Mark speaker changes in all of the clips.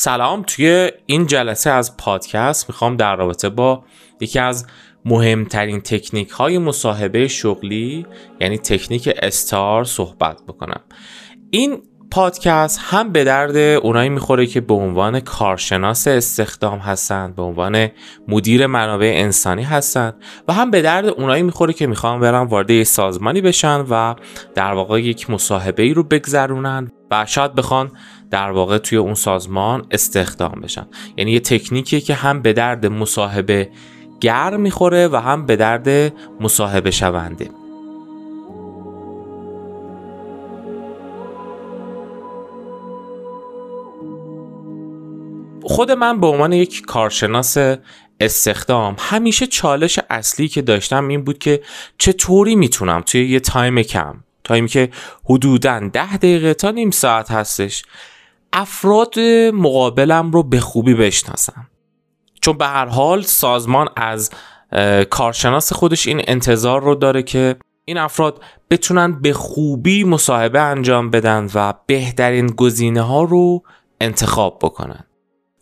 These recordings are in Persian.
Speaker 1: سلام توی این جلسه از پادکست می‌خوام در رابطه با یکی از مهمترین تکنیک های مصاحبه شغلی یعنی تکنیک استار صحبت بکنم. این پادکست هم به درد اونایی می‌خوره که به عنوان کارشناس استخدام هستند به عنوان مدیر منابع انسانی هستند و هم به درد اونایی می‌خوره که می‌خوان برن وارد یه سازمانی بشن و در واقع یک مصاحبه ای رو بگذرونن و شاید بخوان در واقع توی اون سازمان استخدام بشن. یعنی یه تکنیکی که هم به درد مصاحبه گر می‌خوره و هم به درد مصاحبه شونده. خود من به عنوان یک کارشناس استخدام همیشه چالش اصلی که داشتم این بود که چطوری می‌تونم توی یه تایم کم تایمی که حدودا ده دقیقه تا نیم ساعت هستش افراد مقابلم رو به خوبی بشناسم. چون به هر حال سازمان از کارشناس خودش این انتظار رو داره که این افراد بتونن به خوبی مصاحبه انجام بدن و بهترین گزینه ها رو انتخاب بکنن.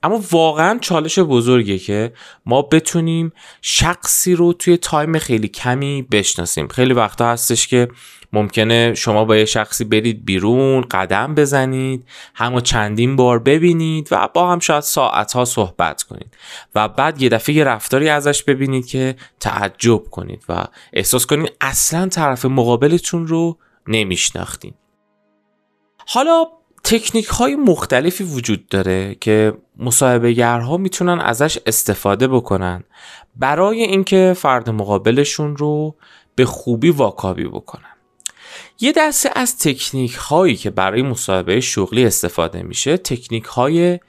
Speaker 1: اما واقعا چالش بزرگیه که ما بتونیم شخصی رو توی تایم خیلی کمی بشناسیم. خیلی وقتا هستش که ممکنه شما با یه شخصی برید بیرون قدم بزنید همو چندین بار ببینید و با هم شاید ساعتها صحبت کنید و بعد یه دفعه رفتاری ازش ببینید که تعجب کنید و احساس کنید اصلا طرف مقابلتون رو نمیشناختین. حالا تکنیک های مختلفی وجود داره که مصاحبهگرها می‌تونن ازش استفاده بکنن برای اینکه فرد مقابلشون رو به خوبی واکاوی بکنن. یه دسته از تکنیک هایی که برای مصاحبه شغلی استفاده میشه تکنیک های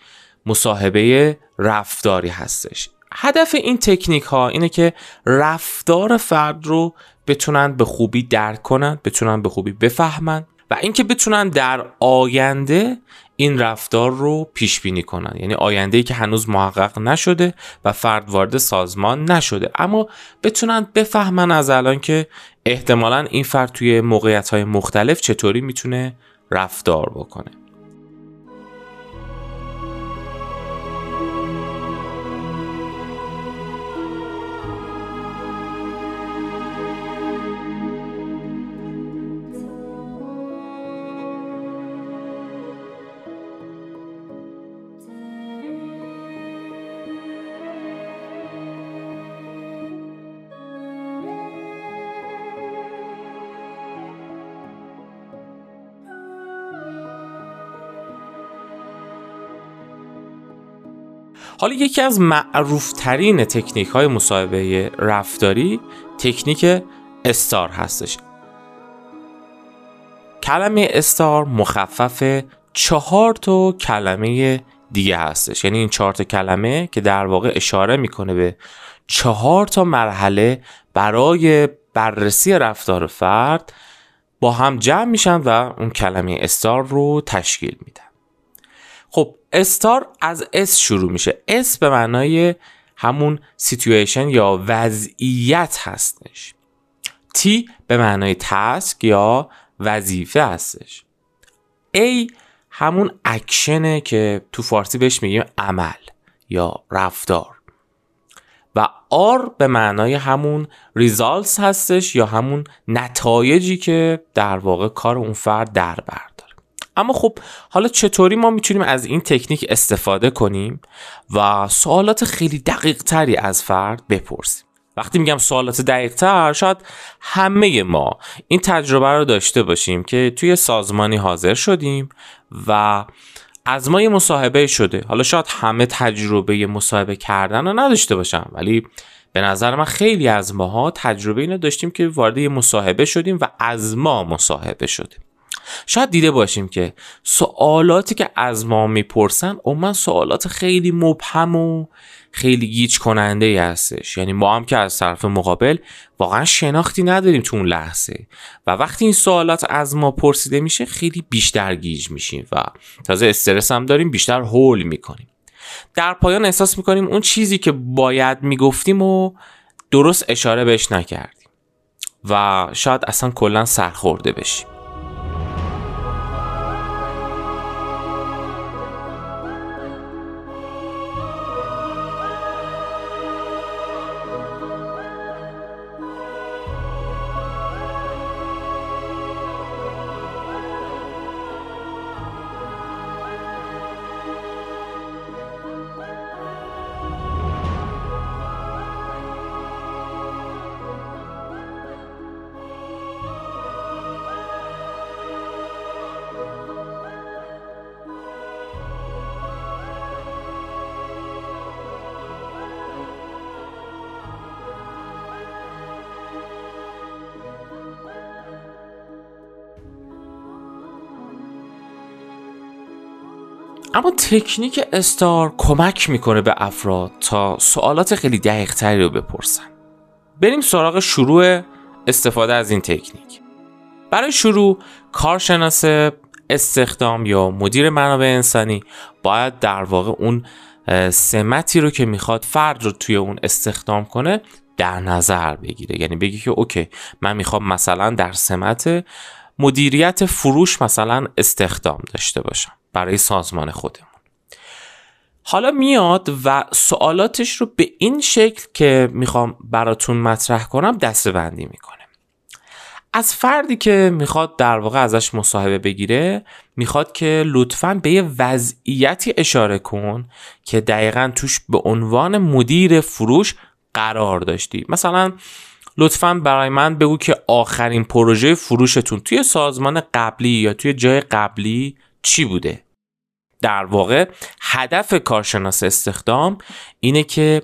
Speaker 1: مصاحبه رفتاری هستش. هدف این تکنیک ها اینه که رفتار فرد رو بتونن به خوبی درک کنن بتونن به خوبی بفهمن و اینکه بتونن در آینده این رفتار رو پیش بینی کنن. یعنی آینده ای که هنوز محقق نشده و فرد وارد سازمان نشده. اما بتونن بفهمن از الان که احتمالا این فرد توی موقعیت های مختلف چطوری می‌تونه رفتار بکنه. حالا یکی از معروفترین تکنیک های مصاحبه رفتاری تکنیک استار هستش. کلمه استار مخفف چهار تا کلمه دیگه هستش. یعنی این چهار تا کلمه که در واقع اشاره می‌کنه به چهار تا مرحله برای بررسی رفتار فرد با هم جمع میشن و اون کلمه استار رو تشکیل میدن. خب STAR از S شروع میشه. S به معنای همون situation یا وضعیت هستش. T به معنای task یا وظیفه هستش. A همون اکشنه که تو فارسی بهش میگیم عمل یا رفتار. و R به معنای همون results هستش یا همون نتایجی که در واقع کار اون فرد در بر اما خب حالا چطوری ما می‌تونیم از این تکنیک استفاده کنیم و سوالات خیلی دقیق تری از فرد بپرسیم؟ وقتی میگم سوالات دقیق تر شاید همه ما این تجربه رو داشته باشیم که توی سازمانی حاضر شدیم و از ما یه مصاحبه شده. حالا شاید همه تجربه مصاحبه کردن رو نداشته باشم ولی به نظر من خیلی از ماها تجربه اینو داشتیم که وارد یه مصاحبه شدیم و از ما مصاحبه شدیم شاید دیده باشیم که سوالاتی که از ما می‌پرسن عموما سوالات خیلی مبهم و خیلی گیج کننده ای هستش. یعنی ما هم که از طرف مقابل واقعا شناختی نداریم تو اون لحظه. و وقتی این سوالات از ما پرسیده میشه خیلی بیشتر گیج میشیم و تازه استرس هم داریم بیشتر هول می‌کنیم. در پایان احساس می‌کنیم اون چیزی که باید می‌گفتیم و درست اشاره بهش نکردیم. و شاید اصلا کلا سرخورده بشیم. اما تکنیک استار کمک می‌کنه به افراد تا سوالات خیلی دقیق تری رو بپرسن. بریم سراغ شروع استفاده از این تکنیک. برای شروع کارشناس استخدام یا مدیر منابع انسانی باید در واقع اون سمتی رو که می‌خواد فرد رو توی اون استخدام کنه در نظر بگیره. یعنی بگی که اوکی من می‌خوام مثلا در سمت مدیریت فروش مثلا استخدام داشته باشم. برای سازمان خودمون. حالا میاد و سوالاتش رو به این شکل که می‌خوام براتون مطرح کنم دسته بندی می‌کنه. از فردی که می‌خواد در واقع ازش مصاحبه بگیره می‌خواد که لطفا به یه وضعیتی اشاره کن که دقیقا توش به عنوان مدیر فروش قرار داشتی. مثلا لطفا برای من بگو که آخرین پروژه فروشتون توی سازمان قبلی یا توی جای قبلی چی بوده؟ در واقع هدف کارشناس استخدام اینه که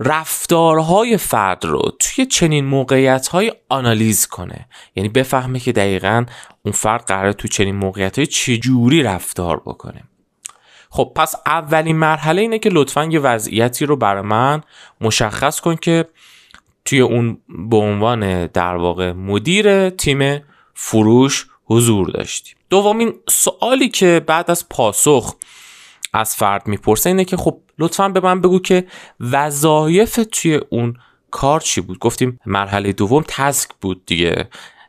Speaker 1: رفتارهای فرد رو توی چنین موقعیت های آنالیز کنه. یعنی بفهمه که دقیقا اون فرد قراره تو چنین موقعیت های چجوری رفتار بکنه. خب پس اولین مرحله اینه که لطفا یه وضعیتی رو برای من مشخص کن که توی اون به عنوان در واقع مدیر تیم فروش حضور داشتی. دومین سوالی که بعد از پاسخ از فرد می‌پرسه اینه که خب لطفا به من بگو که وظایف توی اون کار چی بود؟ گفتیم مرحله دوم تسک بود دیگه.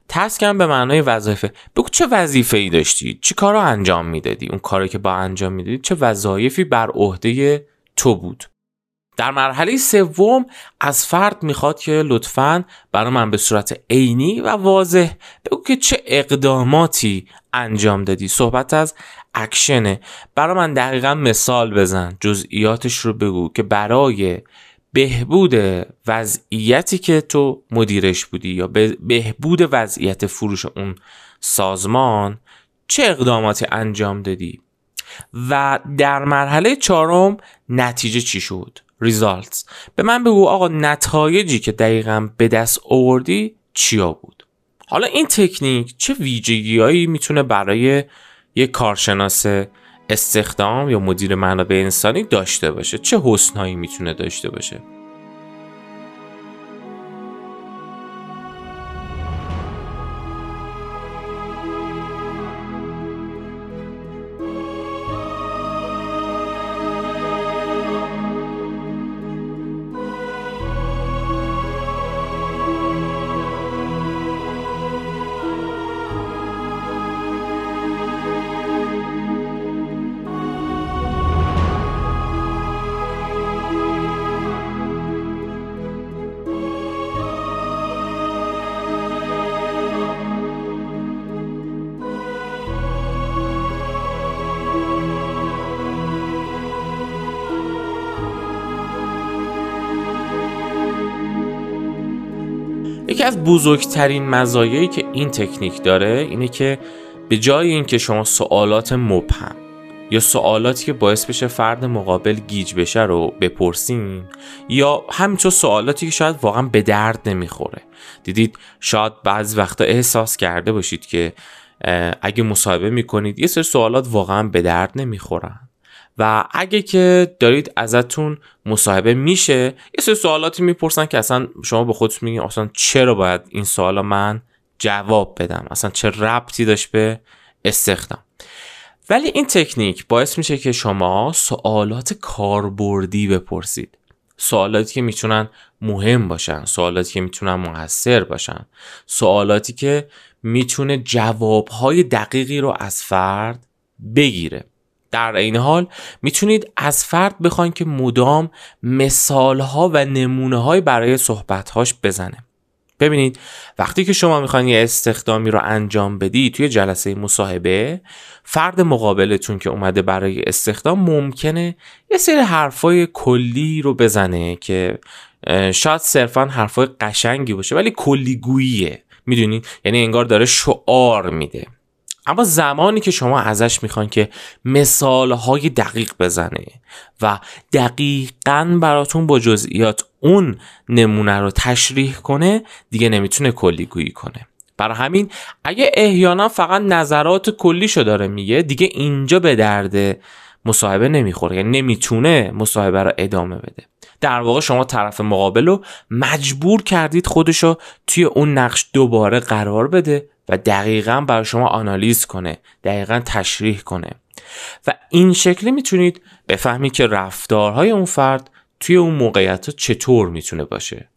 Speaker 1: تسک هم به معنای وظایفه بگو چه وظیفه ای داشتی؟ چی کار رو انجام می‌دادی؟ اون کاری که با انجام می‌دادی چه وظایفی بر عهده تو بود؟ در مرحله سوم از فرد می‌خواد که لطفا برای من به صورت عینی و واضح بگو که چه اقداماتی انجام دادی. صحبت از اکشنه. برای من دقیقا مثال بزن جزئیاتش رو بگو که برای بهبود وضعیتی که تو مدیرش بودی یا بهبود وضعیت فروش اون سازمان چه اقداماتی انجام دادی؟ و در مرحله چهارم نتیجه چی شد؟ Results. به من بگو آقا نتایجی که دقیقا به دست آوردی چیا بود؟ حالا این تکنیک چه ویژگیهایی می‌تونه برای یک کارشناس استخدام یا مدیر منابع انسانی داشته باشه؟ چه حسنهایی می‌تونه داشته باشه؟ یکی از بزرگترین مزایایی که این تکنیک داره اینه که به جای اینکه شما سوالات مبهم یا سوالاتی که باعث بشه فرد مقابل گیج بشه رو بپرسین یا همینطور سوالاتی که شاید واقعا به درد نمی‌خوره. دیدید شاید بعض وقتا احساس کرده باشید که اگه مصاحبه می‌کنید یه سری سوالات واقعا به درد نمی‌خورن. و اگه که دارید ازتون مصاحبه میشه یه سری سوالاتی می‌پرسن که اصلا شما به خودتون میگین اصلا چرا باید این سوالا من جواب بدم؟ اصلا چه ربطی داشت به استخدام؟ ولی این تکنیک باعث میشه که شما سوالات کاربردی بپرسید. سوالاتی که می‌تونن مهم باشن سوالاتی که می‌تونن موثر باشن. سوالاتی که می‌تونه جوابهای دقیقی رو از فرد بگیره. در این حال می‌تونید از فرد بخواین که مدام مثالها و نمونه های برای صحبتهاش بزنه. ببینید وقتی که شما می‌خواین یه استخدامی رو انجام بدی توی جلسه مصاحبه فرد مقابلتون که اومده برای استخدام ممکنه یه سری حرفای کلی رو بزنه که شاید صرفا حرفای قشنگی باشه ولی کلیگوییه. می‌دونید؟ یعنی انگار داره شعار میده. اما زمانی که شما ازش می‌خوان که مثالهای دقیق بزنه و دقیقا براتون با جزئیات اون نمونه رو تشریح کنه دیگه نمی‌تونه کلی گویی کنه. برای همین اگه احیانا فقط نظرات کلیشو داره میگه دیگه اینجا به درد مصاحبه نمی‌خوره. یعنی نمی‌تونه مصاحبه رو ادامه بده. در واقع شما طرف مقابل رو مجبور کردید خودشو توی اون نقش دوباره قرار بده. و دقیقا بر شما آنالیز کنه دقیقا تشریح کنه. و این شکلی می‌تونید بفهمید که رفتارهای اون فرد توی اون موقعیت چطور می‌تونه باشه.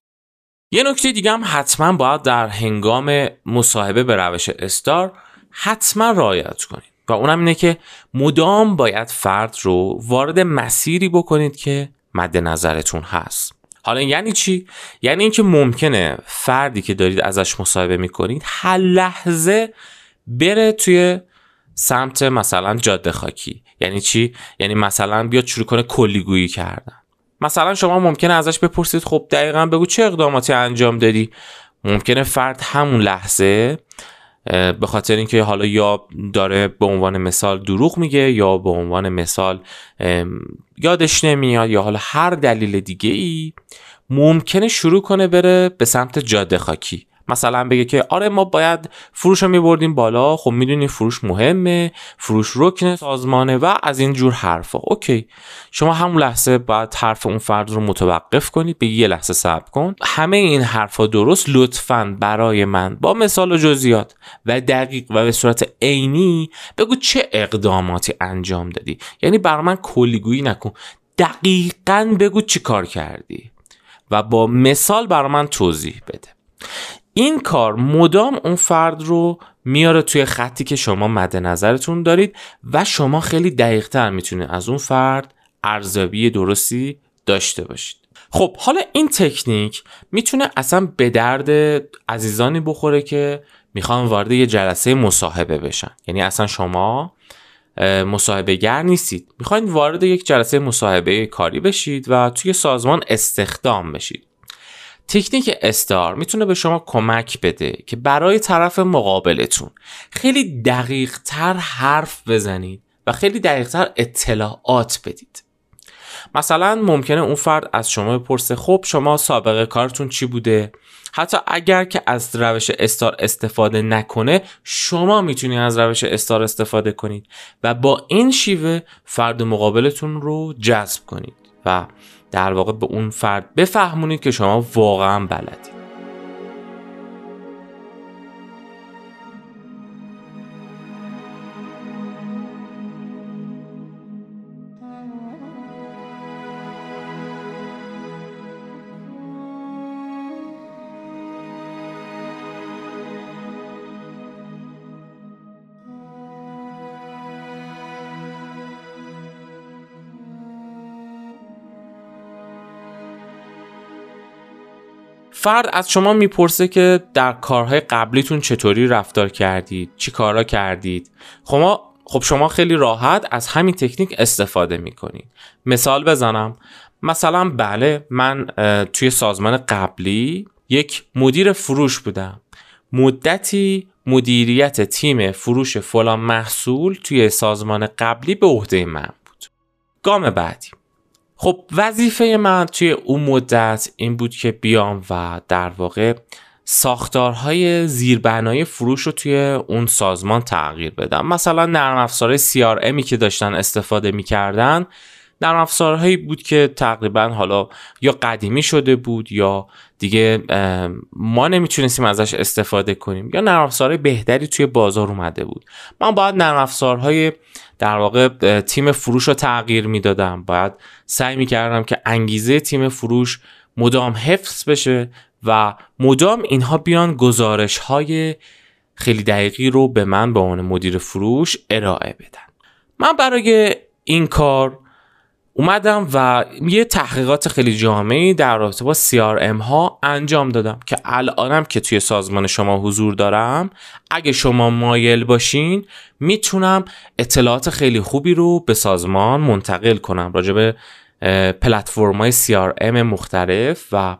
Speaker 1: یه نکته دیگه هم حتما باید در هنگام مصاحبه به روش استار حتما رعایت کنید. و اونم اینه که مدام باید فرد رو وارد مسیری بکنید که مد نظرتون هست. حالا یعنی چی؟ یعنی اینکه ممکنه فردی که دارید ازش مصاحبه می‌کنید هر لحظه بره توی سمت مثلا جاده خاکی. یعنی چی؟ یعنی مثلا بیاد شروع کنه کلیگویی کردن. مثلا شما ممکنه ازش بپرسید خب دقیقا بگو چه اقداماتی انجام دادی؟ ممکنه فرد همون لحظه به خاطر اینکه حالا یا داره به عنوان مثال دروغ میگه یا به عنوان مثال یادش نمیاد یا حالا هر دلیل دیگه ای ممکنه شروع کنه بره به سمت جاده خاکی. مثلا بگه که آره ما باید فروش رو میبردیم بالا خب می‌دونی فروش مهمه فروش رکن سازمانه و از این جور حرفا. اوکی. شما همون لحظه باید حرف اون فرد رو متوقف کنید به یه لحظه صبر کن. همه این حرفا درست لطفا برای من با مثال و جزئیات و دقیق و به صورت عینی بگو چه اقداماتی انجام دادی. یعنی بر من کلیگویی نکن. دقیقا بگو چی کار کردی و با مثال برای من توضیح بده. این کار مدام اون فرد رو میاره توی خطی که شما مد نظرتون دارید و شما خیلی دقیقتر می‌تونید از اون فرد ارزیابی درستی داشته باشید. خب حالا این تکنیک می‌تونه اصلا به درد عزیزانی بخوره که می‌خوان وارد یه جلسه مصاحبه بشن. یعنی اصلا شما مصاحبه گر نیستید. می‌خواین وارد یک جلسه مصاحبه کاری بشید و توی سازمان استخدام بشید. تکنیک استار می‌تونه به شما کمک بده که برای طرف مقابلتون خیلی دقیق تر حرف بزنید و خیلی دقیق تر اطلاعات بدید. مثلا ممکنه اون فرد از شما بپرسه خب شما سابقه کارتون چی بوده؟ حتی اگر که از روش استار استفاده نکنه شما می‌تونید از روش استار استفاده کنید و با این شیوه فرد مقابلتون رو جذب کنید و در واقع به اون فرد بفهمونید که شما واقعا بلدید. فرد از شما می‌پرسه که در کارهای قبلیتون چطوری رفتار کردید چی کارا کردید. خب خب شما خیلی راحت از همین تکنیک استفاده می‌کنید. مثال بزنم. مثلا بله من توی سازمان قبلی یک مدیر فروش بودم. مدتی مدیریت تیم فروش فلان محصول توی سازمان قبلی به عهده من بود. گام بعدی. خب وظیفه من توی اون مدت این بود که بیام و در واقع ساختارهای زیربنای فروش رو توی اون سازمان تغییر بدم. مثلا نرم افزار CRMی که داشتن استفاده می‌کردن نرم افزارهایی بود که تقریبا حالا یا قدیمی شده بود یا دیگه ما نمی‌تونستیم ازش استفاده کنیم یا نرم افزارهای بهتری توی بازار اومده بود. من باید نرم افزارهای در واقع تیم فروش رو تغییر می‌دادم. باید سعی می‌کردم که انگیزه تیم فروش مدام حفظ بشه و مدام اینها بیان گزارش های خیلی دقیقی رو به من به عنوان مدیر فروش ارائه بدن. من برای این کار اومدم و یه تحقیقات خیلی جامعی در رابطه با CRM ها انجام دادم که الانم که توی سازمان شما حضور دارم اگه شما مایل باشین می‌تونم اطلاعات خیلی خوبی رو به سازمان منتقل کنم راجع به پلتفرم های CRM مختلف و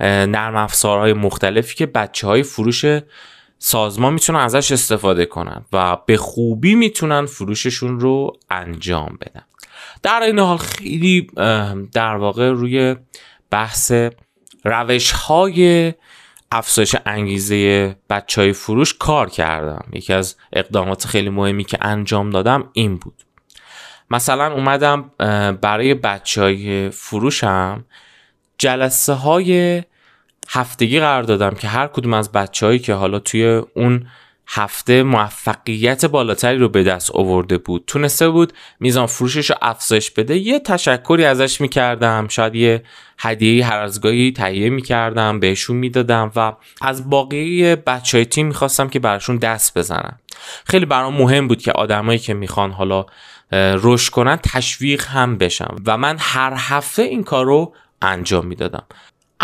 Speaker 1: نرم افزارهای مختلفی که بچه های فروش سازمان می‌تونن ازش استفاده کنن و به خوبی می‌تونن فروششون رو انجام بدن. در این حال خیلی در واقع روی بحث روش های افزایش انگیزه بچه های فروش کار کردم. یکی از اقدامات خیلی مهمی که انجام دادم این بود. مثلا اومدم برای بچه های فروشم جلسه های هفتگی قرار دادم که هر کدوم از بچههایی که حالا توی اون هفته موفقیت بالاتری رو به دست آورده بود. تونسته بود میزان فروشش رو افزایش بده. یه تشکری ازش می‌کردم. شاید یه هدیه هر از گاهی تهیه می‌کردم بهشون می‌دادم و از باقی بچه های تیم می‌خواستم که براشون دست بزنم خیلی برام مهم بود که آدمایی که می‌خوان حالا رشد کنن تشویق هم بشم و من هر هفته این کار رو انجام می‌دادم.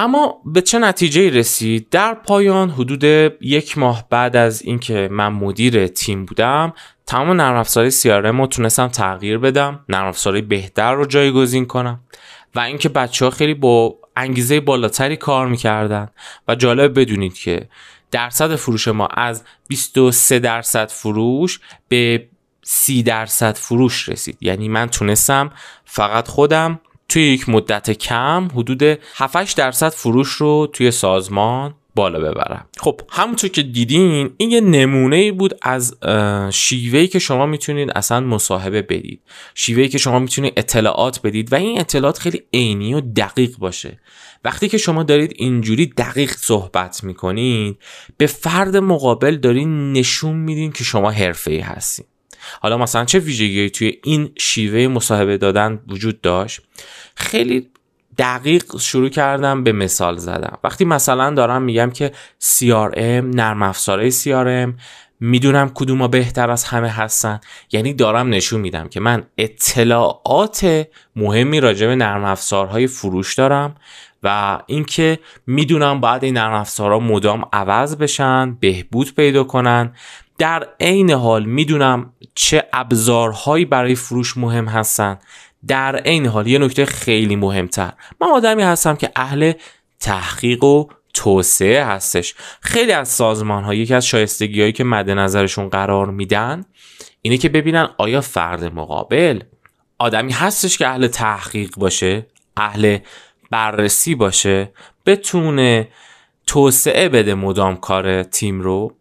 Speaker 1: اما به چه نتیجه رسید؟ در پایان حدود یک ماه بعد از اینکه من مدیر تیم بودم تمام نرم افزار CRM رو تونستم تغییر بدم نرم افزارهای بهتر رو جایگزین کنم و اینکه بچه ها خیلی با انگیزه بالاتری کار می‌کردن. و جالب بدونید که درصد فروش ما از 23 درصد فروش به 30 درصد فروش رسید. یعنی من تونستم فقط خودم توی یک مدت کم حدود 7 درصد فروش رو توی سازمان بالا ببرم. خب همونطور که دیدین این یه نمونه بود از شیوهی که شما می‌تونید اصلا مصاحبه بدید. شیوهی که شما می‌تونید اطلاعات بدید و این اطلاعات خیلی عینی و دقیق باشه. وقتی که شما دارید اینجوری دقیق صحبت می‌کنید به فرد مقابل دارین نشون میدین که شما حرفه ای هستین. حالا مثلا چه ویژگی توی این شیوه مصاحبه دادن وجود داشت؟ خیلی دقیق شروع کردم به مثال زدم وقتی مثلا دارم میگم که CRM نرم افزاره CRM می‌دونم کدوم بهتر از همه هستن. یعنی دارم نشون میدم که من اطلاعات مهمی راجع به نرم افزارهای فروش دارم و اینکه می‌دونم باید این نرم افزارها مدام عوض بشن بهبود پیدا کنن. در عین حال می‌دونم چه ابزارهایی برای فروش مهم هستن. در عین حال یه نکته خیلی مهمتر. من آدمی هستم که اهل تحقیق و توسعه هستش. خیلی از سازمان ها یکی از شایستگی هایی که مد نظرشون قرار میدن اینه که ببینن آیا فرد مقابل آدمی هستش که اهل تحقیق باشه اهل بررسی باشه بتونه توسعه بده مدام کار تیم رو؟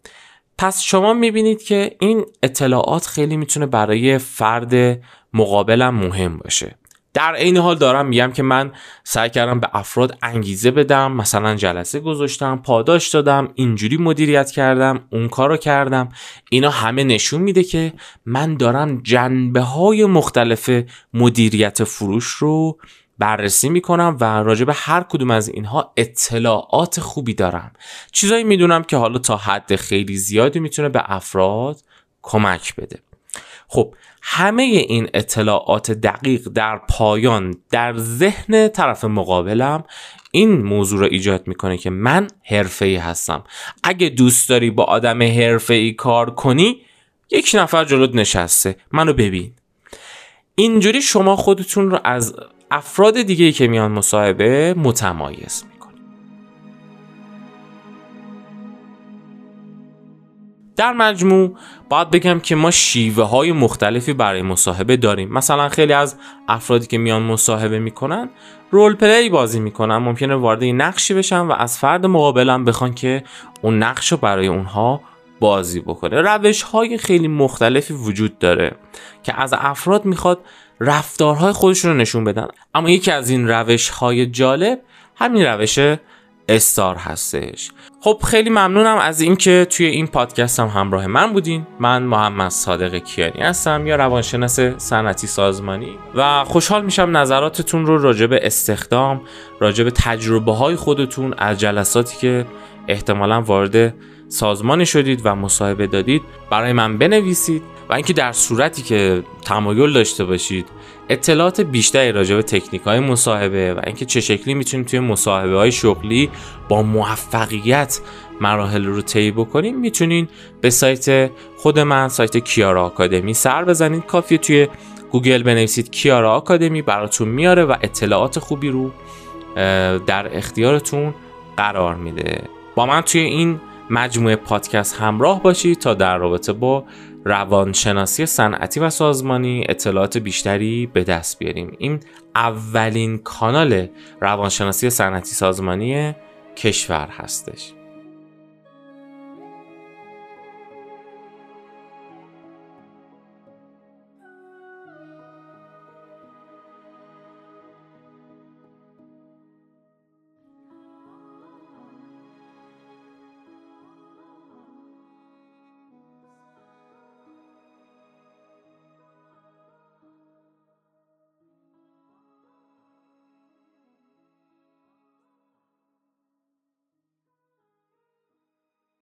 Speaker 1: پس شما می‌بینید که این اطلاعات خیلی می‌تونه برای فرد مقابلم مهم باشه. در عین حال دارم میگم که من سعی کردم به افراد انگیزه بدم مثلا جلسه گذاشتم پاداش دادم اینجوری مدیریت کردم اون کارو کردم. اینا همه نشون میده که من دارم جنبه های مختلف مدیریت فروش رو بررسی می‌کنم و راجع به هر کدوم از اینها اطلاعات خوبی دارم. چیزایی می‌دونم که حالا تا حد خیلی زیادی می‌تونه به افراد کمک بده. خب همه این اطلاعات دقیق در پایان در ذهن طرف مقابلم این موضوع رو ایجاد می‌کنه که من حرفه ای هستم. اگه دوست داری با آدم حرفه ای کار کنی یک نفر جلوت نشسته. منو ببین. اینجوری شما خودتون رو از افراد دیگه که میان مصاحبه متمایز می‌کنه در مجموع باید بگم که ما شیوه های مختلفی برای مصاحبه داریم. مثلا خیلی از افرادی که میان مصاحبه می‌کنن رول پلی بازی می‌کنن. ممکنه وارد نقشی بشن و از فرد مقابلم بخوان که اون نقش رو برای اونها بازی بکنه. روش های خیلی مختلفی وجود داره که از افراد می‌خواد رفتارهای خودشون رو نشون بدن. اما یکی از این روش های جالب همین روش استار هستش. خب خیلی ممنونم از اینکه توی این پادکست هم همراه من بودین. من محمد صادق کیانی هستم یا روانشناس صنعتی سازمانی. و خوشحال میشم نظراتتون رو راجع به استخدام راجع به تجربه های خودتون از جلساتی که احتمالا وارد سازمانی شدید و مصاحبه دادید برای من بنویسید و اینکه در صورتی که تمایل داشته باشید اطلاعات بیشتری راجع به تکنیک های مصاحبه و اینکه چه شکلی می‌تونید توی مصاحبه های شغلی با موفقیت مراحل رو طی بکنید می‌تونین به سایت خود من سایت کیارا آکادمی سر بزنید. کافیه توی گوگل بنویسید کیارا آکادمی براتون میاره و اطلاعات خوبی رو در اختیارتون قرار میده. با من توی این مجموعه پادکست همراه باشید تا در رابطه با روانشناسی صنعتی و سازمانی اطلاعات بیشتری به دست بیاریم. این اولین کانال روانشناسی صنعتی سازمانی کشور هستش.